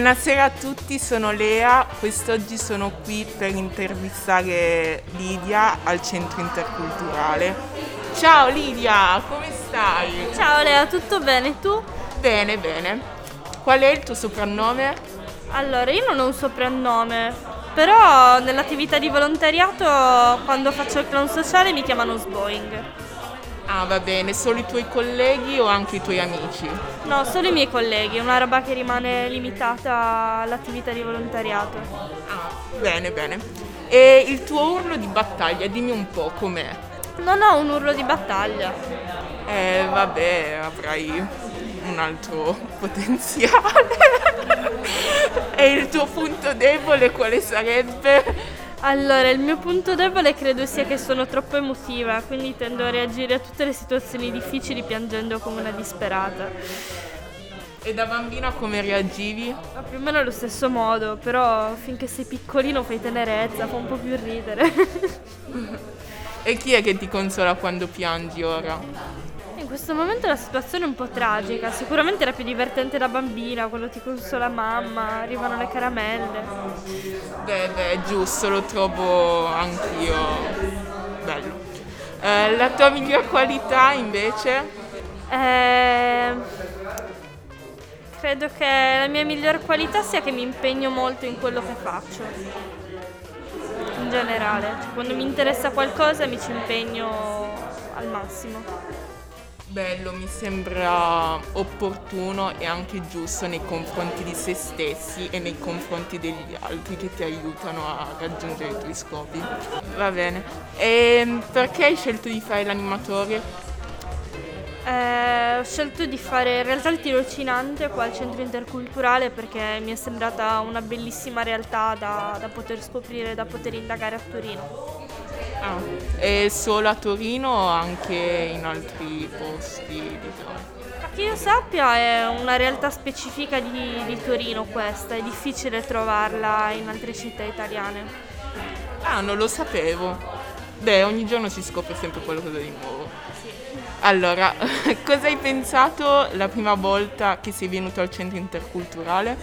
Buonasera a tutti, sono Lea. Quest'oggi sono qui per intervistare Lidia al Centro Interculturale. Ciao Lidia, come stai? Ciao Lea, tutto bene? Tu? Bene, bene. Qual è il tuo soprannome? Allora, io non ho un soprannome, però nell'attività di volontariato, quando faccio il clown sociale, mi chiamano Sboing. Ah, va bene, solo i tuoi colleghi o anche i tuoi amici? No, solo i miei colleghi, è una roba che rimane limitata all'attività di volontariato. Ah, bene, bene. E il tuo urlo di battaglia, dimmi un po' com'è. Non ho un urlo di battaglia. Eh, vabbè, avrai un altro potenziale. e il tuo punto debole quale sarebbe? Allora, il mio punto debole credo sia che sono troppo emotiva, quindi tendo a reagire a tutte le situazioni difficili piangendo come una disperata. E da bambina come reagivi? Ma più o meno allo stesso modo, però finché sei piccolino fai tenerezza, fa un po' più ridere. e chi è che ti consola quando piangi ora? In questo momento la situazione è un po' tragica, sicuramente era più divertente da bambina, quando ti consola mamma, arrivano le caramelle. Beh, beh, giusto, lo trovo anch'io bello. Eh, la tua miglior qualità invece? Eh, credo che la mia miglior qualità sia che mi impegno molto in quello che faccio. In generale, cioè, quando mi interessa qualcosa mi ci impegno al massimo bello, mi sembra opportuno e anche giusto nei confronti di se stessi e nei confronti degli altri che ti aiutano a raggiungere i tuoi scopi. Va bene. E ehm, perché hai scelto di fare l'animatore? Eh, ho scelto di fare in realtà il tirocinante qua al centro interculturale perché mi è sembrata una bellissima realtà da, da poter scoprire, da poter indagare a Torino. Ah, è solo a Torino o anche in altri posti? Diciamo? Che io sappia è una realtà specifica di, di, Torino questa, è difficile trovarla in altre città italiane. Ah, non lo sapevo. Beh, ogni giorno si scopre sempre qualcosa di nuovo. Allora, cosa hai pensato la prima volta che sei venuto al centro interculturale?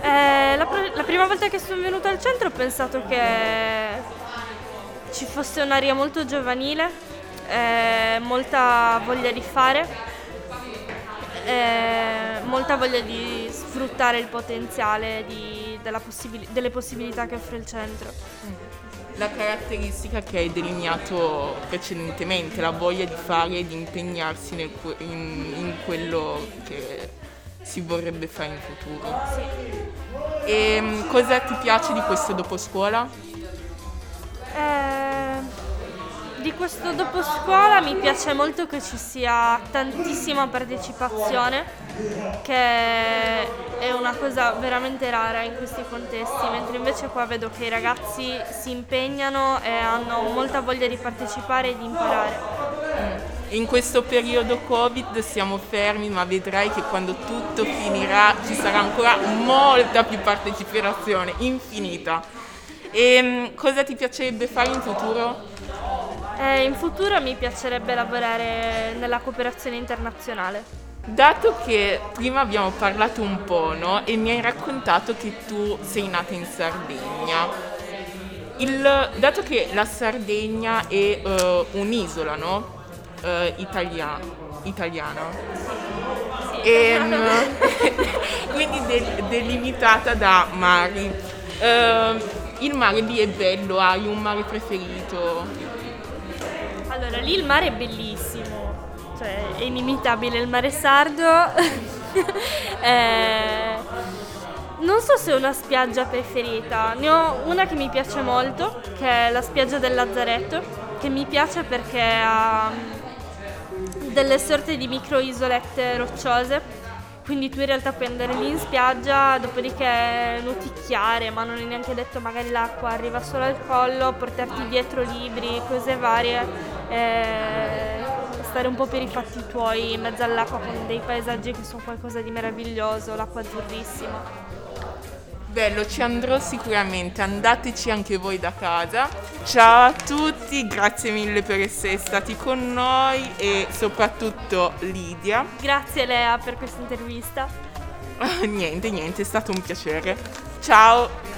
Eh, la, pr- la prima volta che sono venuta al centro ho pensato che ci fosse un'aria molto giovanile, eh, molta voglia di fare, eh, molta voglia di sfruttare il potenziale di, possibil- delle possibilità che offre il centro. La caratteristica che hai delineato precedentemente, la voglia di fare e di impegnarsi nel, in, in quello che si vorrebbe fare in futuro. Sì. E ehm, cosa ti piace di questo dopo scuola? Di questo dopo scuola mi piace molto che ci sia tantissima partecipazione, che è una cosa veramente rara in questi contesti, mentre invece qua vedo che i ragazzi si impegnano e hanno molta voglia di partecipare e di imparare. In questo periodo Covid siamo fermi, ma vedrai che quando tutto finirà ci sarà ancora molta più partecipazione, infinita. E mm, cosa ti piacerebbe fare in futuro? Eh, in futuro mi piacerebbe lavorare nella cooperazione internazionale. Dato che prima abbiamo parlato un po', no? E mi hai raccontato che tu sei nata in Sardegna. Il, dato che la Sardegna è uh, un'isola, no? Uh, Italia, italiana. Sì. E, um, quindi de- delimitata da mari. Uh, il mare lì è bello, hai un mare preferito? Allora, lì il mare è bellissimo, cioè è inimitabile il mare sardo. eh, non so se ho una spiaggia preferita, ne ho una che mi piace molto, che è la spiaggia del Lazzaretto, che mi piace perché ha delle sorte di micro isolette rocciose quindi tu in realtà puoi andare lì in spiaggia, dopodiché nuticchiare, ma non è neanche detto magari l'acqua arriva solo al collo, portarti dietro libri, cose varie, eh, stare un po' per i fatti tuoi in mezzo all'acqua con dei paesaggi che sono qualcosa di meraviglioso, l'acqua azzurrissima. Bello, ci andrò sicuramente, andateci anche voi da casa. Ciao a tutti, grazie mille per essere stati con noi e soprattutto Lidia. Grazie Lea per questa intervista. niente, niente, è stato un piacere. Ciao!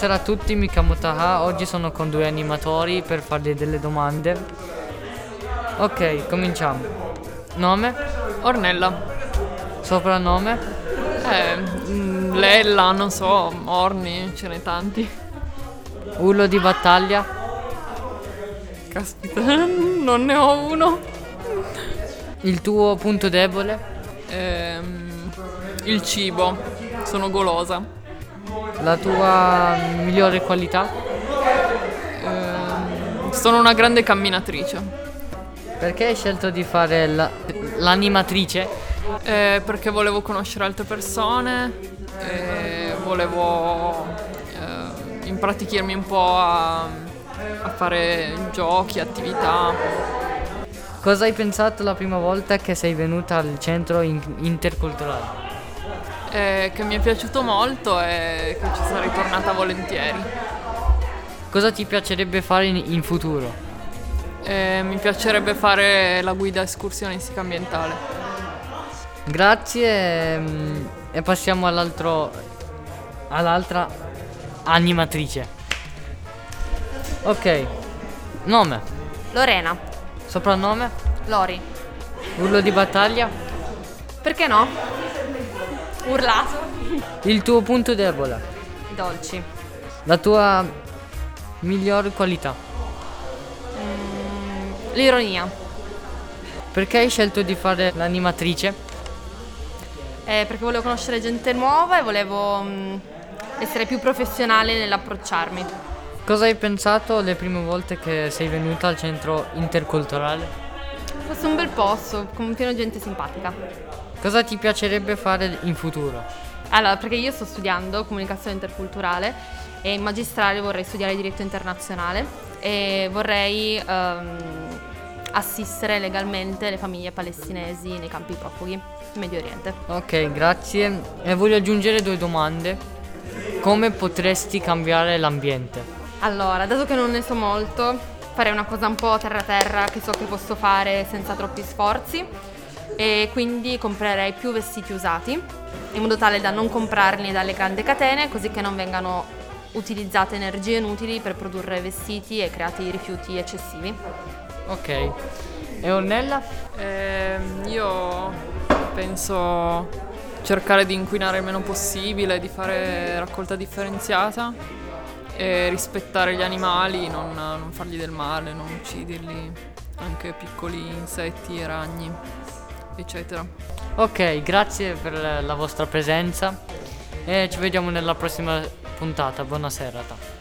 Buonasera a tutti, mi chiamo Taha, oggi sono con due animatori per fargli delle domande. Ok, cominciamo. Nome? Ornella. Soprannome? Eh, mm, Lella, non so, Orni, ce n'è tanti. Urlo di battaglia? Caspita, non ne ho uno. Il tuo punto debole? Ehm, il cibo, sono golosa. La tua migliore qualità? Ehm, sono una grande camminatrice. Perché hai scelto di fare la- l'animatrice? Eh, perché volevo conoscere altre persone, e volevo eh, impratichirmi un po' a, a fare giochi, attività. Cosa hai pensato la prima volta che sei venuta al centro in- interculturale? Eh, che mi è piaciuto molto e che ci sarei tornata volentieri. Cosa ti piacerebbe fare in, in futuro? Eh, mi piacerebbe fare la guida escursionistica ambientale. Grazie mm, e passiamo all'altro all'altra animatrice. Ok. Nome, Lorena, soprannome, Lori, urlo di battaglia, perché no? Urlato. il tuo punto debole, Dolci. la tua migliore qualità. L'ironia. Perché hai scelto di fare l'animatrice? Eh, perché volevo conoscere gente nuova e volevo mm, essere più professionale nell'approcciarmi. Cosa hai pensato le prime volte che sei venuta al centro interculturale? Fosse un bel posto, con pieno gente simpatica. Cosa ti piacerebbe fare in futuro? Allora, perché io sto studiando comunicazione interculturale e in magistrale vorrei studiare diritto internazionale e vorrei ehm, assistere legalmente le famiglie palestinesi nei campi profughi in Medio Oriente. Ok, grazie. E voglio aggiungere due domande. Come potresti cambiare l'ambiente? Allora, dato che non ne so molto, farei una cosa un po' terra terra che so che posso fare senza troppi sforzi e quindi comprerei più vestiti usati in modo tale da non comprarli dalle grandi catene così che non vengano utilizzate energie inutili per produrre vestiti e creati rifiuti eccessivi. Ok. E Ornella? Ehm, io penso cercare di inquinare il meno possibile, di fare raccolta differenziata e rispettare gli animali, non, non fargli del male, non ucciderli, anche piccoli insetti e ragni, eccetera. Ok, grazie per la- vostra presenza e ci vediamo nella prossima puntata. Buona serata.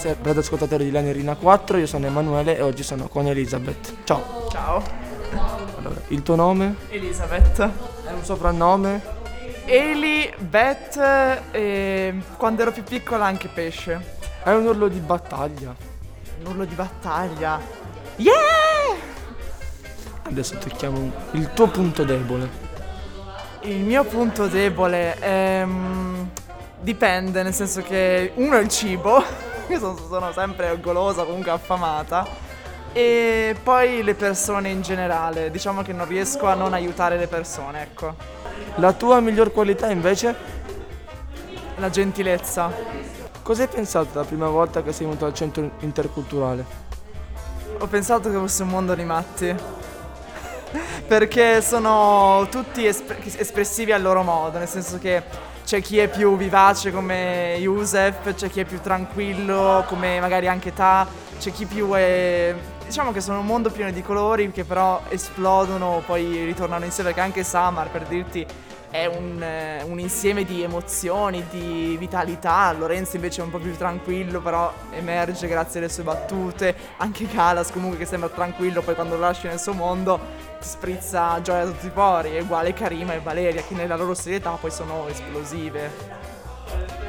Buonasera radioascoltatori di Lanerina 4, io sono Emanuele e oggi sono con Elisabeth. Ciao. Ciao, Allora, il tuo nome? Elisabeth. È un soprannome? Eli, Beth e quando ero più piccola anche pesce. È un urlo di battaglia. Un urlo di battaglia. Yeah! Adesso tocchiamo il tuo punto debole. Il mio punto debole è... mm, dipende, nel senso che uno è il cibo, sono, sono sempre golosa, comunque affamata, e poi le persone in generale, diciamo che non riesco a non aiutare le persone, ecco. La tua miglior qualità invece? La gentilezza. Cosa hai pensato la prima volta che sei venuto al centro interculturale? Ho pensato che fosse un mondo di matti. Perché sono tutti espre- espressivi al loro modo, nel senso che c'è chi è più vivace come Yusef, c'è chi è più tranquillo come magari anche Ta, c'è chi più è... Diciamo che sono un mondo pieno di colori che però esplodono, poi ritornano insieme, perché anche Samar, per dirti, è un, eh, un insieme di emozioni, di vitalità. Lorenzo invece è un po' più tranquillo, però emerge grazie alle sue battute. Anche Kalas comunque che sembra tranquillo, poi quando lo lasci nel suo mondo sprizza gioia da tutti i pori. È uguale Karima e Valeria, che nella loro serietà poi sono esplosive.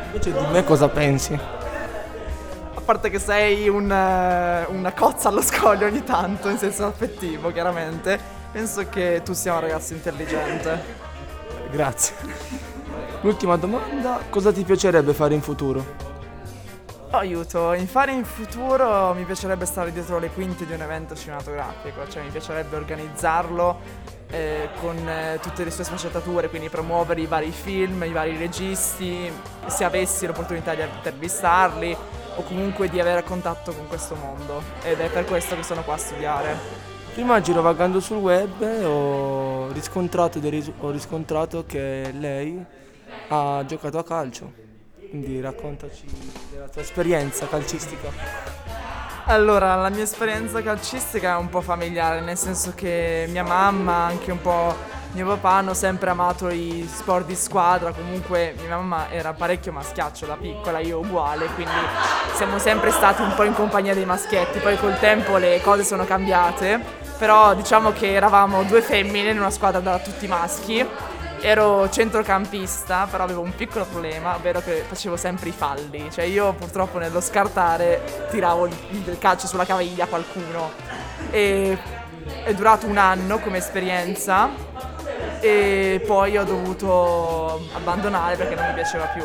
Invece di me cosa pensi? A parte che sei un, eh, una cozza allo scoglio ogni tanto, in senso affettivo, chiaramente. Penso che tu sia un ragazzo intelligente. Grazie. L'ultima domanda, cosa ti piacerebbe fare in futuro? Aiuto, in fare in futuro mi piacerebbe stare dietro le quinte di un evento cinematografico, cioè mi piacerebbe organizzarlo eh, con eh, tutte le sue sfaccettature, quindi promuovere i vari film, i vari registi, se avessi l'opportunità di intervistarli o comunque di avere contatto con questo mondo ed è per questo che sono qua a studiare. Prima girovagando sul web ho riscontrato, ho riscontrato che lei ha giocato a calcio. Quindi raccontaci della tua esperienza calcistica. Allora, la mia esperienza calcistica è un po' familiare, nel senso che mia mamma, anche un po' mio papà hanno sempre amato i sport di squadra, comunque mia mamma era parecchio maschiaccio da piccola, io uguale, quindi siamo sempre stati un po' in compagnia dei maschietti, poi col tempo le cose sono cambiate, però diciamo che eravamo due femmine in una squadra da tutti maschi. Ero centrocampista, però avevo un piccolo problema, ovvero che facevo sempre i falli. Cioè io purtroppo nello scartare tiravo il, calcio sulla caviglia a qualcuno. E è durato un anno come esperienza e poi ho dovuto abbandonare perché non mi piaceva più.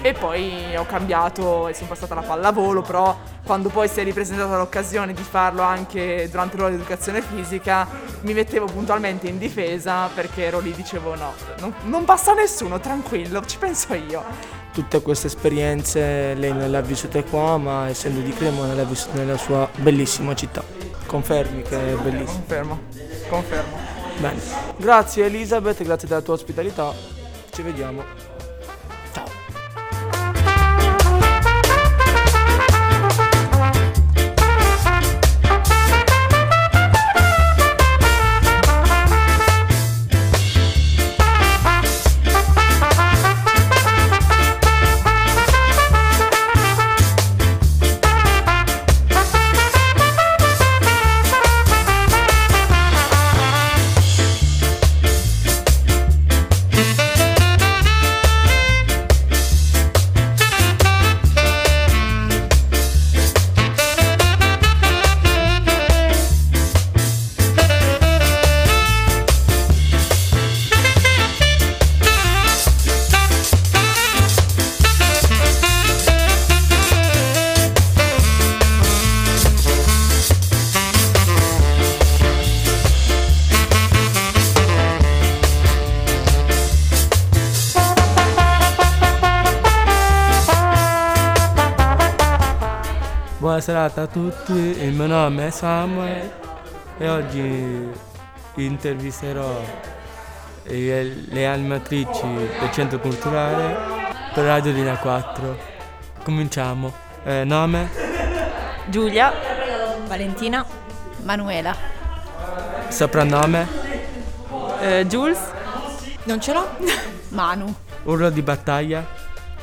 E poi ho cambiato e sono passata alla pallavolo, però quando poi si è ripresentata l'occasione di farlo anche durante l'ora di educazione fisica, mi mettevo puntualmente in difesa perché ero lì, dicevo no, non, non passa nessuno, tranquillo, ci penso io. Tutte queste esperienze lei non le ha vissute qua, ma essendo di Cremona le ha vissute nella sua bellissima città. Confermi che è bellissima. Confermo, confermo. Bene. Grazie Elisabeth, grazie della tua ospitalità. Ci vediamo. Buona serata a tutti, il mio nome è Samuel e oggi intervisterò le animatrici del centro culturale per Radio Linea 4. Cominciamo. Eh, nome? Giulia, Valentina, Manuela. Soprannome? Eh, Jules? Non ce l'ho? Manu. Urlo di battaglia?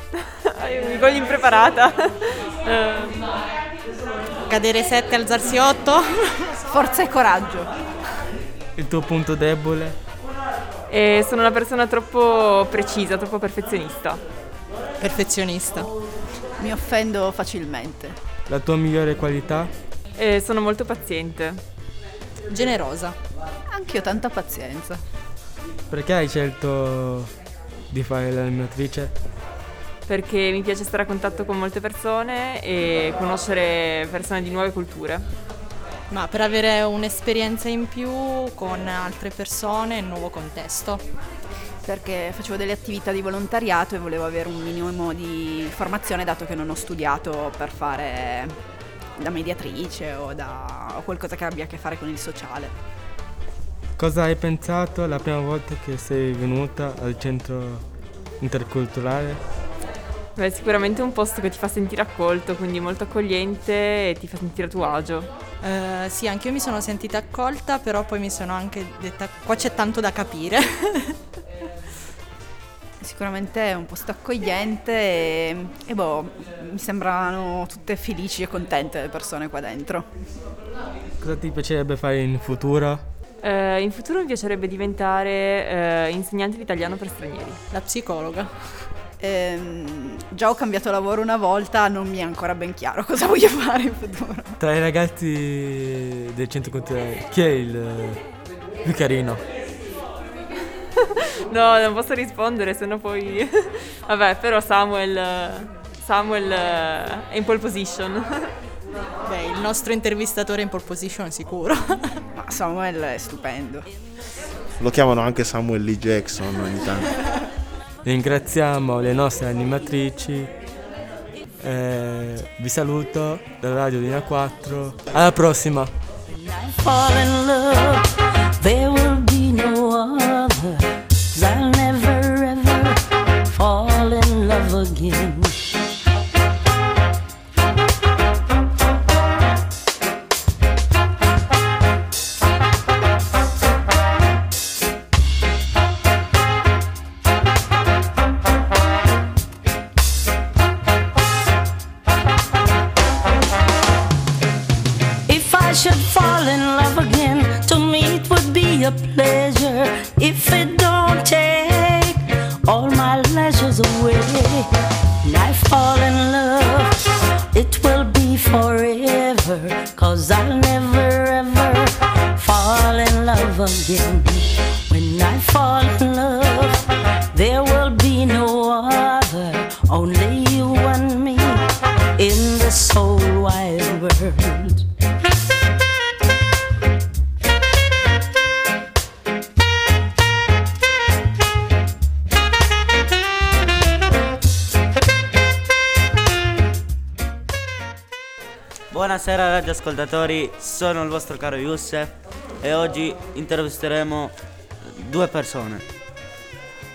mi voglio impreparata. Eh, Cadere 7, alzarsi 8. Forza e coraggio. Il tuo punto debole? e sono una persona troppo precisa, troppo perfezionista. Perfezionista. Mi offendo facilmente. La tua migliore qualità? E sono molto paziente. Generosa. Anch'io ho tanta pazienza. Perché hai scelto di fare l'animatrice? Perché mi piace stare a contatto con molte persone e conoscere persone di nuove culture. Ma per avere un'esperienza in più con altre persone in un nuovo contesto. Perché facevo delle attività di volontariato e volevo avere un minimo di formazione dato che non ho studiato per fare da mediatrice o da o qualcosa che abbia a che fare con il sociale. Cosa hai pensato la prima volta che sei venuta al centro interculturale? Beh, sicuramente è un posto che ti fa sentire accolto, quindi molto accogliente e ti fa sentire a tuo agio. Eh, sì, anche io mi sono sentita accolta, però poi mi sono anche detta qua c'è tanto da capire. Sicuramente è un posto accogliente e, e boh, mi sembrano tutte felici e contente le persone qua dentro. Cosa ti piacerebbe fare in futuro? Eh, in futuro mi piacerebbe diventare eh, insegnante di italiano per stranieri. La psicologa. Ehm, già ho cambiato lavoro una volta, non mi è ancora ben chiaro cosa voglio fare in futuro. Tra i ragazzi del centro culturale, chi è il più carino? No, non posso rispondere, sennò poi... Vabbè, però Samuel, Samuel eh, è in pole position. Beh, il nostro intervistatore in pole position sicuro. Ma Samuel è stupendo. Lo chiamano anche Samuel Lee Jackson ogni tanto. Ringraziamo le nostre animatrici. Eh, vi saluto dalla Radio Linea 4. Alla prossima! fall Radioascoltatori, sono il vostro caro Youssef e oggi intervisteremo due persone.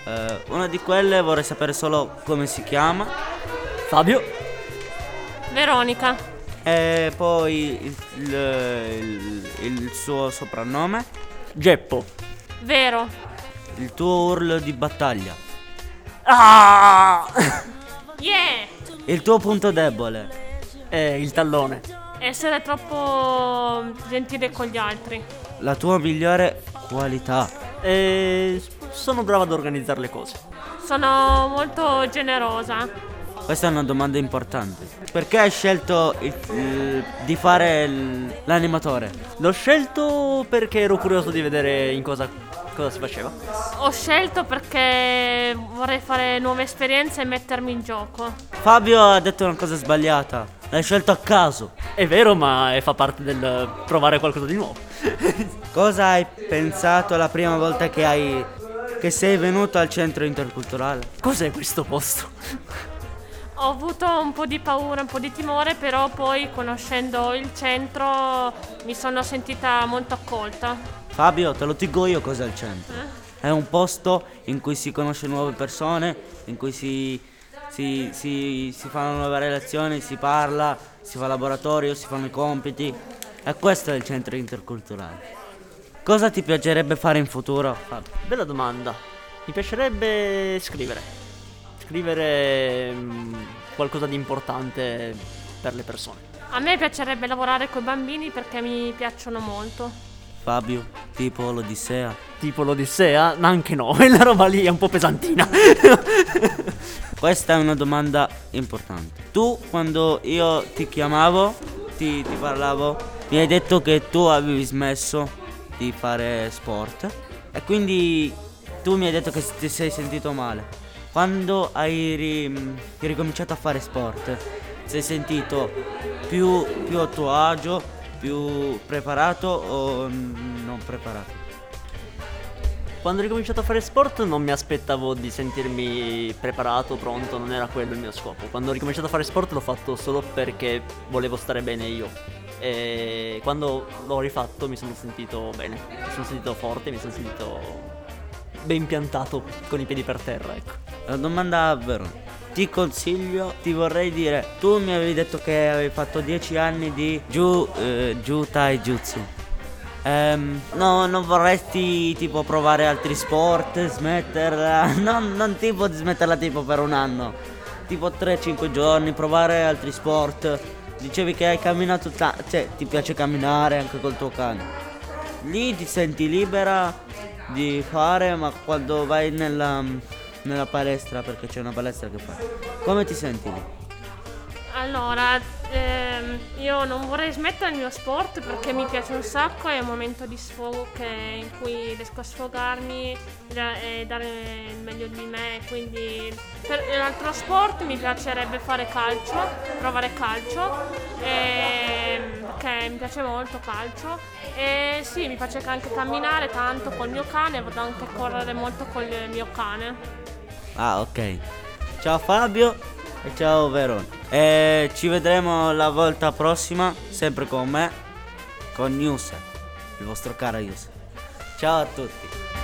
Eh, una di quelle vorrei sapere solo come si chiama. Fabio. Veronica. E poi il, il- il- il suo soprannome. Geppo. Vero. Il tuo urlo di battaglia. Yeah! Il tuo punto debole. È il tallone. Essere troppo gentile con gli altri. La tua migliore qualità. E sono bravo ad organizzare le cose. Sono molto generosa. Questa è una domanda importante. Perché hai scelto il- il- di fare il- l'animatore? L'ho scelto perché ero curioso di vedere in cosa, cosa si faceva. Ho scelto perché vorrei fare nuove esperienze e mettermi in gioco. Fabio ha detto una cosa sbagliata. L'hai scelto a caso. È vero, ma fa parte del provare qualcosa di nuovo. Cosa hai pensato la prima volta che hai. che sei venuto al centro interculturale? Cos'è questo posto? Ho avuto un po' di paura, un po' di timore, però poi conoscendo il centro mi sono sentita molto accolta. Fabio, te lo dico io cos'è il centro. È un posto in cui si conosce nuove persone, in cui si, si, si- si fanno nuove relazioni, si parla, si fa laboratorio, si fanno i compiti. E questo è il centro interculturale. Cosa ti piacerebbe fare in futuro, Fabio? Bella domanda. Mi piacerebbe scrivere. Scrivere mm, qualcosa di importante per le persone. A me piacerebbe lavorare con i bambini perché mi piacciono molto. Fabio, tipo l'Odissea. Tipo l'Odissea? Ma anche no, quella roba lì è un po' pesantina. Questa è una domanda importante. Tu quando io ti chiamavo, ti, ti parlavo, mi hai detto che tu avevi smesso di fare sport e quindi tu mi hai detto che ti sei sentito male. Quando hai ri- ricominciato a fare sport, sei sentito più, più a tuo agio, più preparato o non preparato? Quando ho ricominciato a fare sport non mi aspettavo di sentirmi preparato, pronto, non era quello il mio scopo. Quando ho ricominciato a fare sport l'ho fatto solo perché volevo stare bene io. E quando l'ho rifatto mi sono sentito bene, mi sono sentito forte, mi sono sentito ben piantato con i piedi per terra, ecco. La domanda Verona. Ti consiglio, ti vorrei dire, tu mi avevi detto che avevi fatto 10 anni di Ju, eh, Ju Tai Jutsu. Ehm, no, non vorresti tipo provare altri sport, smetterla? Non, non tipo smetterla tipo per un anno, tipo 3-5 giorni, provare altri sport. Dicevi che hai camminato, ta- cioè ti piace camminare anche col tuo cane. Lì ti senti libera di fare, ma quando vai nella, nella palestra, perché c'è una palestra che fai, come ti senti lì? Allora, ehm, io non vorrei smettere il mio sport perché mi piace un sacco, è un momento di sfogo che- in cui riesco a sfogarmi e dare il meglio di me, quindi per l'altro sport mi piacerebbe fare calcio, provare calcio, ehm, perché mi piace molto calcio e sì, mi piace anche camminare tanto col mio cane, vado anche a correre molto col mio cane. Ah, ok. Ciao Fabio e ciao Verona. E ci vedremo la volta prossima, sempre con me, con News, il vostro caro News. Ciao a tutti.